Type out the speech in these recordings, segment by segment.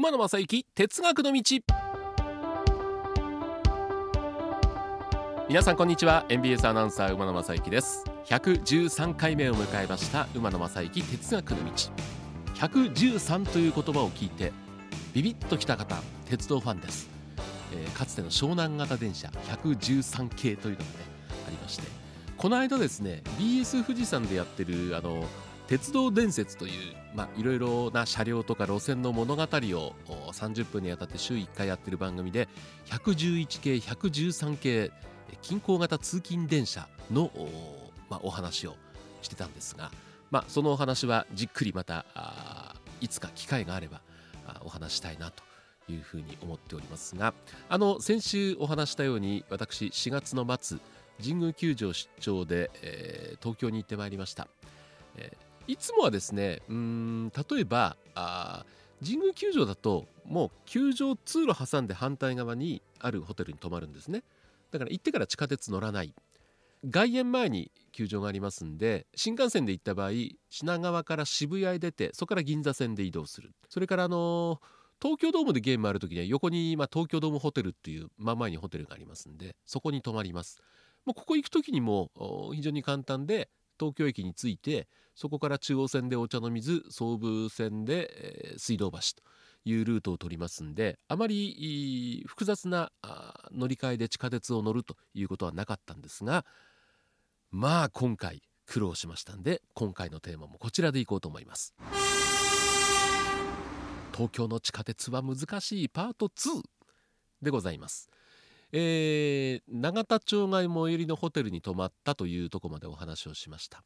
馬野正幸哲学の道。皆さんこんにちは。NBS アナウンサー馬野正幸です。113回目を迎えました馬野正幸哲学の道。113という言葉を聞いてビビッときた方鉄道ファンです、えー、かつての湘南型電車113系というのがねありまして。この間ですね BS 富士山でやってるあの鉄道伝説といういろいろな車両とか路線の物語を30分にあたって週1回やってる番組で111系113系近郊型通勤電車のまあ、お話をしてたんですが、まあ、そのお話はじっくりまたいつか機会があればお話したいなというふうに思っておりますがあの先週お話したように私4月の末神宮球場出張で、えー、東京に行ってまいりました、えー、いつもはですねうん例えばあ神宮球場だともう球場通路挟んで反対側にあるホテルに泊まるんですね。だから行ってから地下鉄乗らない。外苑前に球場がありますんで新幹線で行った場合品川から渋谷へ出てそこから銀座線で移動する。それからあの東京ドームでゲームある時には横に、ま、東京ドームホテルっていう真前にホテルがありますんでそこに泊まります。もうここ行く時にも非常に簡単で東京駅に着いてそこから中央線でお茶の水総武線で、えー、水道橋というルートを取りますんであまり複雑な乗り換えで地下鉄を乗るということはなかったんですがまあ今回苦労しましたんで今回のテーマもこちらでいこうと思います。東京の地下鉄は難しいパート2でございます。えー、永田町が最寄りのホテルに泊まったというところまでお話をしました。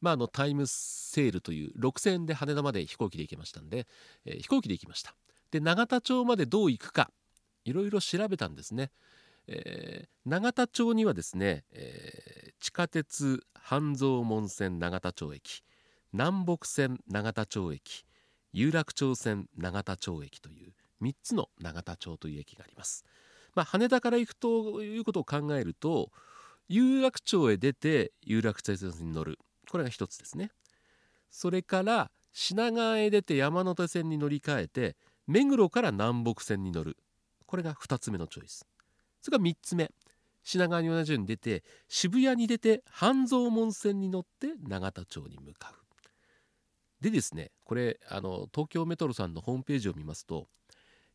まあ、あのタイムセールという6000円で羽田まで飛行機で行けましたんで、えー、飛行機で行きました。で永田町までどう行くかいろいろ調べたんですね、えー、永田町にはですね、えー、地下鉄半蔵門線永田町駅南北線永田町駅有楽町線永田町駅という3つの永田町という駅があります、まあ、羽田から行くということを考えると有楽町へ出て有楽町線に乗る。これが一つですね。それから品川へ出て山手線に乗り換えて目黒から南北線に乗る。これが2つ目のチョイス。それから3つ目。品川に同じように出て渋谷に出て半蔵門線に乗って永田町に向かう。でですねこれあの東京メトロさんのホームページを見ますと、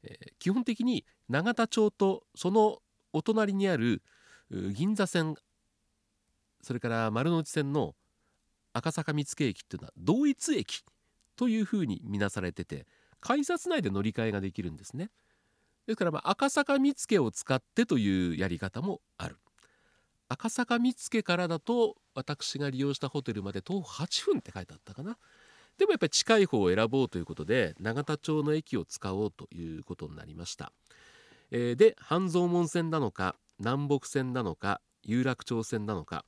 え、基本的に永田町とそのお隣にある銀座線それから丸の内線の赤坂見附駅っていうのは同一駅というふうに見なされてて改札内で乗り換えができるんですね。ですからまあ赤坂見附を使ってというやり方もある。赤坂見附からだと私が利用したホテルまで徒歩8分って書いてあったかな。でもやっぱり近い方を選ぼうということで永田町の駅を使おうということになりました、えー、で半蔵門線なのか南北線なのか有楽町線なのか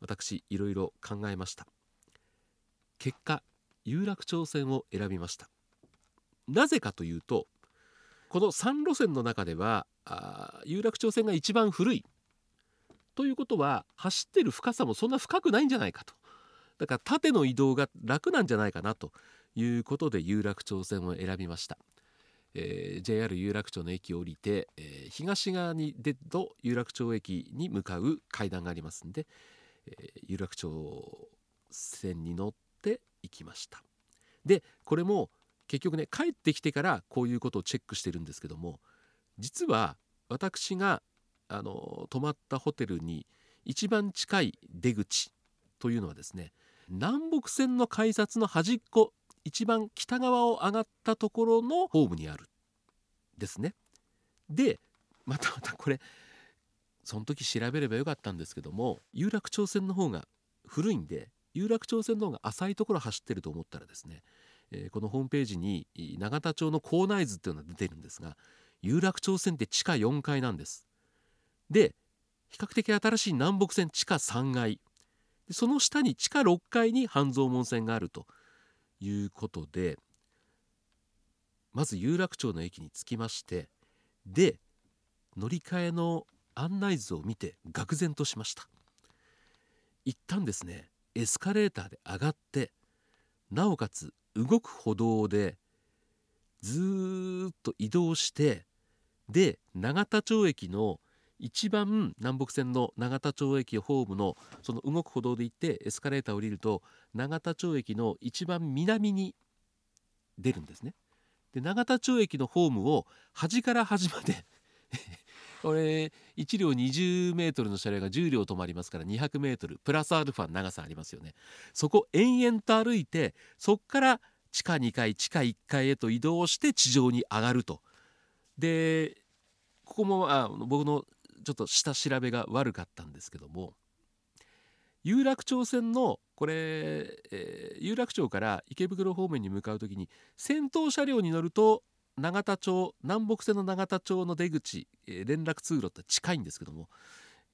私いろいろ考えました。結果有楽町線を選びました。なぜかというとこの3路線の中ではあ有楽町線が一番古い。ということは走ってる深さもそんな深くないんじゃないかと。だから縦の移動が楽なんじゃないかなということで有楽町線を選びました、えー、JR 有楽町の駅を降りて、えー、東側に出ると有楽町駅に向かう階段がありますんで、え有楽町線に乗って行きました。でこれも結局ね帰ってきてからこういうことをチェックしてるんですけども実は私があの泊まったホテルに一番近い出口というのはですね南北線の改札の端っこ一番北側を上がったところのホームにある。ですね。でまたまたこれその時調べればよかったんですけども有楽町線の方が古いんで有楽町線の方が浅いところ走ってると思ったらですね、えー、このホームページに永田町の構内図っていうのが出てるんですが有楽町線って地下4階なんです。で比較的新しい南北線地下3階。その下に地下6階に半蔵門線があるということでまず有楽町の駅に着きましてで乗り換えの案内図を見て愕然としました。一旦ですねエスカレーターで上がってなおかつ動く歩道でずーっと移動してで永田町駅の一番南北線の永田町駅ホームのその動く歩道で行ってエスカレーターを降りると永田町駅の一番南に出るんですね。で永田町駅のホームを端から端まで これ1両20メートルの車両が10両止まりますから200メートルプラスアルファ長さありますよねそこ延々と歩いてそこから地下2階地下1階へと移動して地上に上がるとでここもあ僕のちょっと下調べが悪かったんですけども有楽町線のこれ、えー、有楽町から池袋方面に向かう時に先頭車両に乗ると永田町南北線の永田町の出口、えー、連絡通路って近いんですけども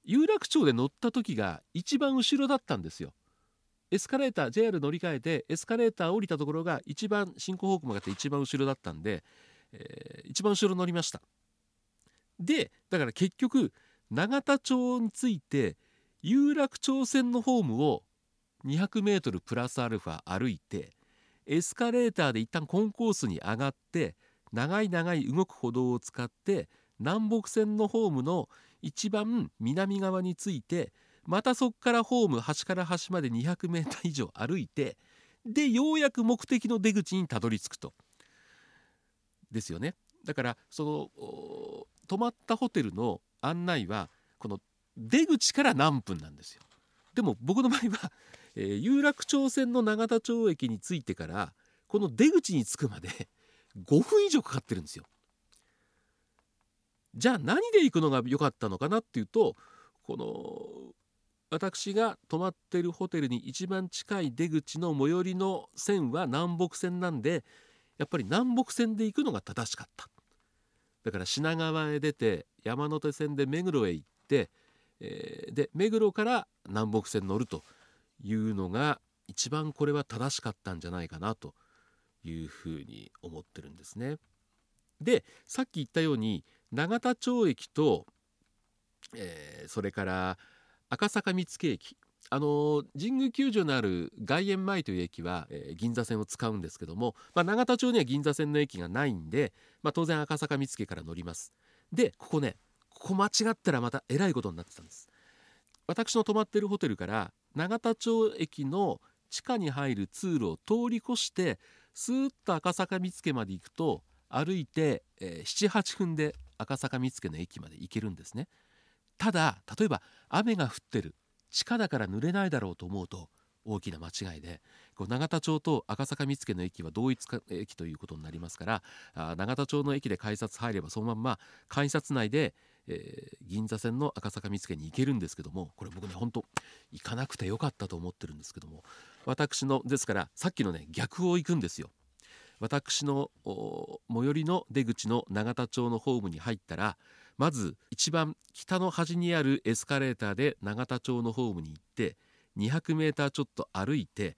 有楽町で乗った時が一番後ろだったんですよ。エスカレーター JR 乗り換えてエスカレーター降りたところが一番進行方向があって一番後ろだったんで、えー、一番後ろ乗りました。でだから結局永田町について有楽町線のホームを 200m プラスアルファ歩いてエスカレーターで一旦コンコースに上がって長い長い動く歩道を使って南北線のホームの一番南側についてまたそこからホーム端から端まで 200m 以上歩いてでようやく目的の出口にたどり着くと。ですよね。だからその泊まったホテルの案内はこの出口から何分なんですよ。でも僕の場合は、えー、有楽町線の永田町駅に着いてからこの出口に着くまで5分以上かかってるんですよ。じゃあ何で行くのが良かったのかなっていうとこの私が泊まってるホテルに一番近い出口の最寄りの線は南北線なんでやっぱり南北線で行くのが正しかった。だから品川へ出て山手線で目黒へ行って、えー、で目黒から南北線に乗るというのが一番これは正しかったんじゃないかなというふうに思ってるんですね。でさっき言ったように永田町駅と、えー、それから赤坂見附駅あの神宮球場のある外苑前という駅は、えー、銀座線を使うんですけども、まあ、永田町には銀座線の駅がないんで、まあ、当然赤坂見附から乗ります。でここねここ間違ったらまたえらいことになってたんです。私の泊まってるホテルから永田町駅の地下に入る通路を通り越してスーッと赤坂見附まで行くと歩いて、えー、78分で赤坂見附の駅まで行けるんですね。ただ例えば雨が降ってる。地下だから濡れないだろうと思うと大きな間違いでこう永田町と赤坂見附の駅は同一駅ということになりますからあ永田町の駅で改札入ればそのまんま改札内で、えー、銀座線の赤坂見附に行けるんですけどもこれ僕ねほんと行かなくてよかったと思ってるんですけども私のですからさっきのね逆を行くんですよ。私の最寄りの出口の永田町のホームに入ったらまず一番北の端にあるエスカレーターで永田町のホームに行って200メーターちょっと歩いて、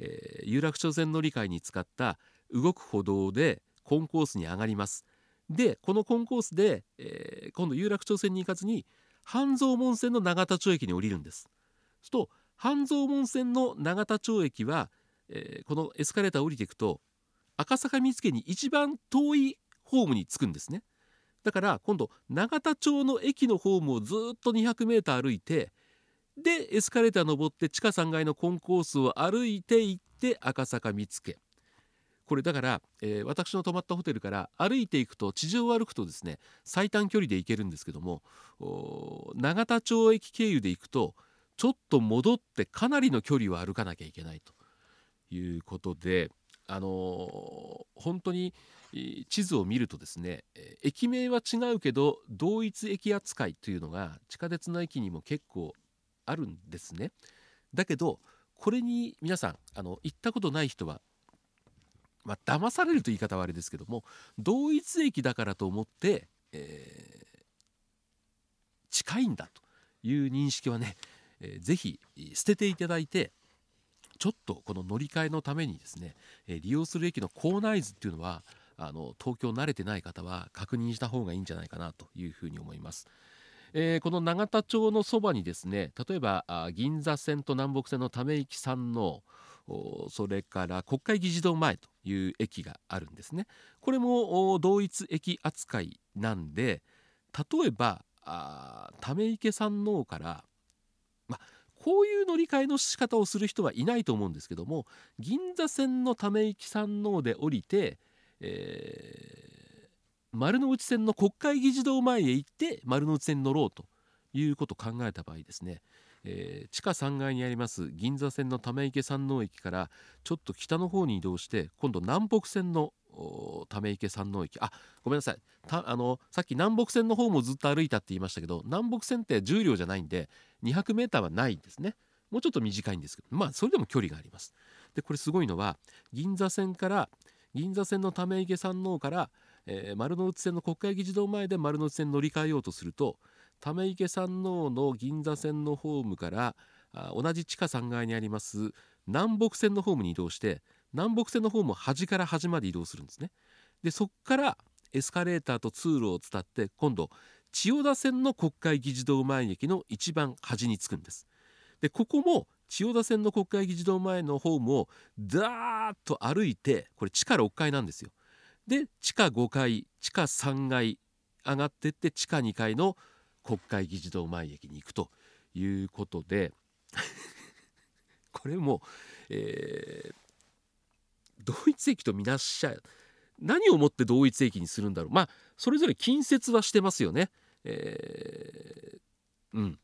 えー、有楽町線乗り換えに使った動く歩道でコンコースに上がります。でこのコンコースで、えー、今度有楽町線に行かずに半蔵門線の永田町駅に降りるんです。すと半蔵門線の永田町駅は、えー、このエスカレーター降りていくと赤坂見附に一番遠いホームに着くんですね。だから今度永田町の駅のホームをずっと 200m 歩いてでエスカレーター登って地下3階のコンコースを歩いて行って赤坂見附。これだから、えー、私の泊まったホテルから歩いていくと地上を歩くとですね最短距離で行けるんですけども永田町駅経由で行くとちょっと戻ってかなりの距離を歩かなきゃいけないということであのー、本当に地図を見るとですね駅名は違うけど同一駅扱いというのが地下鉄の駅にも結構あるんですね。だけどこれに皆さんあの行ったことない人はまあ騙されるという言い方はあれですけども同一駅だからと思って、えー、近いんだという認識はね、えー、ぜひ捨てていただいてちょっとこの乗り換えのためにですね、え、利用する駅の構内図っていうのはあの東京慣れてない方は確認した方がいいんじゃないかなというふうに思います。えー、この永田町のそばにですね例えば銀座線と南北線のため池さんのそれから国会議事堂前という駅があるんですねこれも同一駅扱いなんで例えばため池山王からまこういう乗り換えの仕方をする人はいないと思うんですけども銀座線のため池山王で降りて、えー、丸の内線の国会議事堂前へ行って丸の内線に乗ろうということを考えた場合ですねえー、地下3階にあります銀座線の溜池山王駅からちょっと北の方に移動して今度南北線の溜池山王駅あごめんなさい。あのさっき南北線の方もずっと歩いたって言いましたけど南北線って重量じゃないんで 200m はないんですね。もうちょっと短いんですけどまあそれでも距離があります。でこれすごいのは銀座線から銀座線の溜池山王から、えー、丸の内線の国会議事堂前で丸の内線に乗り換えようとするとため池山王の銀座線のホームからあ同じ地下3階にあります南北線のホームに移動して南北線のホームを端から端まで移動するんですね。でそこからエスカレーターと通路を伝って今度千代田線の国会議事堂前駅の一番端に着くんです。でここも千代田線の国会議事堂前のホームをダーッと歩いてこれ地下6階なんですよ。で地下5階地下3階上がってって地下2階の国会議事堂前駅に行くということで これも、えー、同一駅とみなしちゃ何をもって同一駅にするんだろうまあそれぞれ近接はしてますよね。えー、うん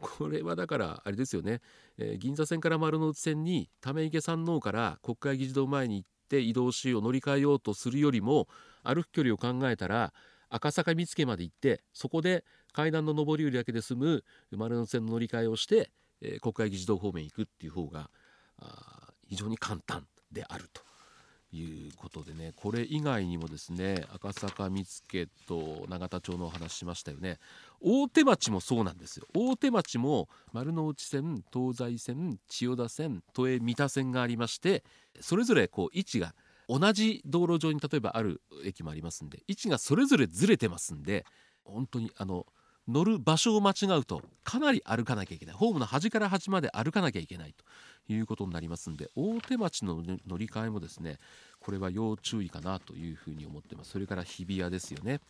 これはだからあれですよね、えー、銀座線から丸の内線にため池山王から国会議事堂前に行って移動しを乗り換えようとするよりも歩く距離を考えたら赤坂見附まで行ってそこで階段の上り下りだけで済む丸の内線の乗り換えをして、えー、国会議事堂方面行くっていう方が非常に簡単であると。いうことでねこれ以外にもですね赤坂見附と永田町のお話しましたよね。大手町もそうなんですよ。大手町も丸の内線東西線千代田線都営三田線がありましてそれぞれこう位置が同じ道路上に例えばある駅もありますんで位置がそれぞれずれてますんで本当にあの乗る場所を間違うとかなり歩かなきゃいけない。ホームの端から端まで歩かなきゃいけないということになりますんで大手町の乗り換えもですねこれは要注意かなというふうに思ってます。それから日比谷ですよね。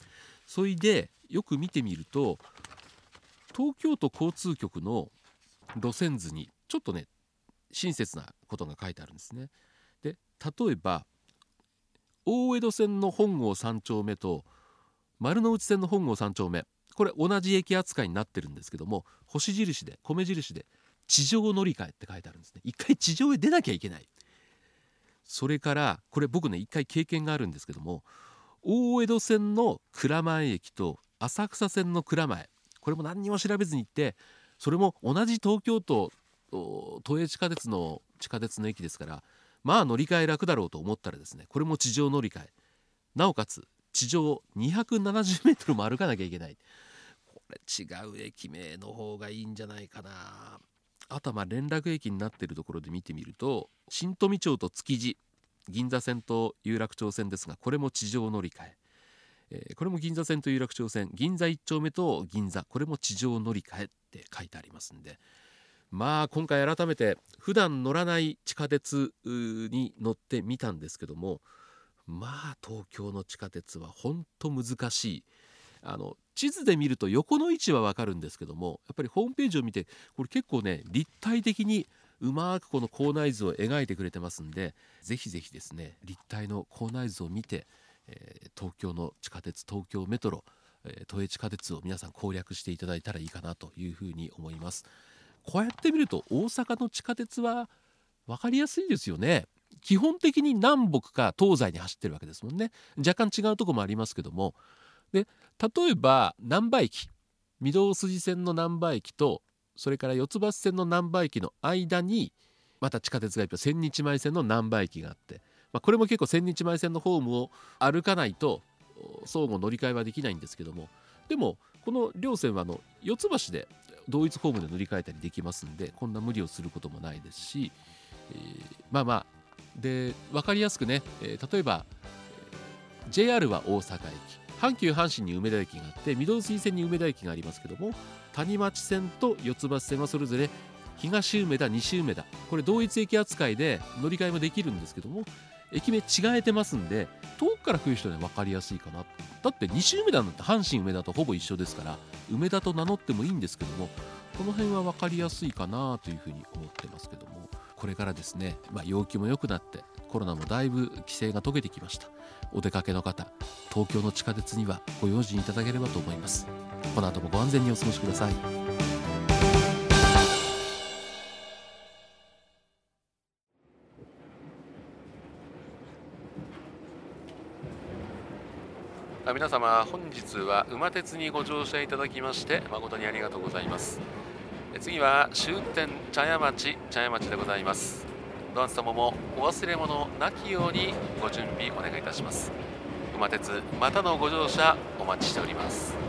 それでよく見てみると東京都交通局の路線図にちょっとね親切なことが書いてあるんですね。で例えば大江戸線の本郷3丁目と丸の内線の本郷3丁目。これ同じ駅扱いになってるんですけども星印で米印で地上乗り換えって書いてあるんですね。一回地上へ出なきゃいけない。それからこれ僕ね一回経験があるんですけども大江戸線の蔵前駅と浅草線の蔵前これも何にも調べずに行ってそれも同じ東京都都営地下鉄の地下鉄の駅ですからまあ乗り換え楽だろうと思ったらですねこれも地上乗り換え。なおかつ地上270メートルも歩かなきゃいけない。れ違う駅名の方がいいんじゃないかな。あとはまあ連絡駅になってるところで見てみると新富町と築地銀座線と有楽町線ですがこれも地上乗り換え。えー、これも銀座線と有楽町線銀座1丁目と銀座これも地上乗り換えって書いてありますんで。まあ今回改めて普段乗らない地下鉄に乗ってみたんですけどもまあ東京の地下鉄は本当難しい。あの地図で見ると横の位置はわかるんですけどもやっぱりホームページを見てこれ結構ね立体的にうまくこの構内図を描いてくれてますんでぜひぜひですね立体の構内図を見て、えー、東京の地下鉄東京メトロ、えー、都営地下鉄を皆さん攻略していただいたらいいかなというふうに思います。こうやって見ると大阪の地下鉄は分かりやすいですよね。基本的に南北か東西に走ってるわけですもんね。若干違うとこもありますけども。で例えば難波駅御堂筋線の難波駅とそれから四ツ橋線の難波駅の間にまた地下鉄がいっぱい千日前線の難波駅があって、まあ、これも結構千日前線のホームを歩かないと相互乗り換えはできないんですけどもでもこの両線はあの四ツ橋で同一ホームで乗り換えたりできますんでこんな無理をすることもないですし、えー、まあまあで分かりやすくね、えー、例えば JR は大阪駅。阪急阪神に梅田駅があって御堂筋線に梅田駅がありますけども谷町線と四ツ橋線はそれぞれ東梅田西梅田。これ同一駅扱いで乗り換えもできるんですけども駅名違えてますんで遠くから来る人には分かりやすいかなだって西梅田なんて阪神梅田とほぼ一緒ですから梅田と名乗ってもいいんですけどもこの辺は分かりやすいかなというふうに思ってますけどもこれからですね、まあ、陽気も良くなってコロナもだいぶ規制が解けてきました。お出かけの方東京の地下鉄にはご用心いただければと思います。この後もご安全にお過ごしください。皆様本日は馬鉄にご乗車いただきまして誠にありがとうございます。次は終点茶屋町茶屋町でございます。ダンス様もお忘れ物なきようにご準備お願いいたします。馬鉄またのご乗車お待ちしております。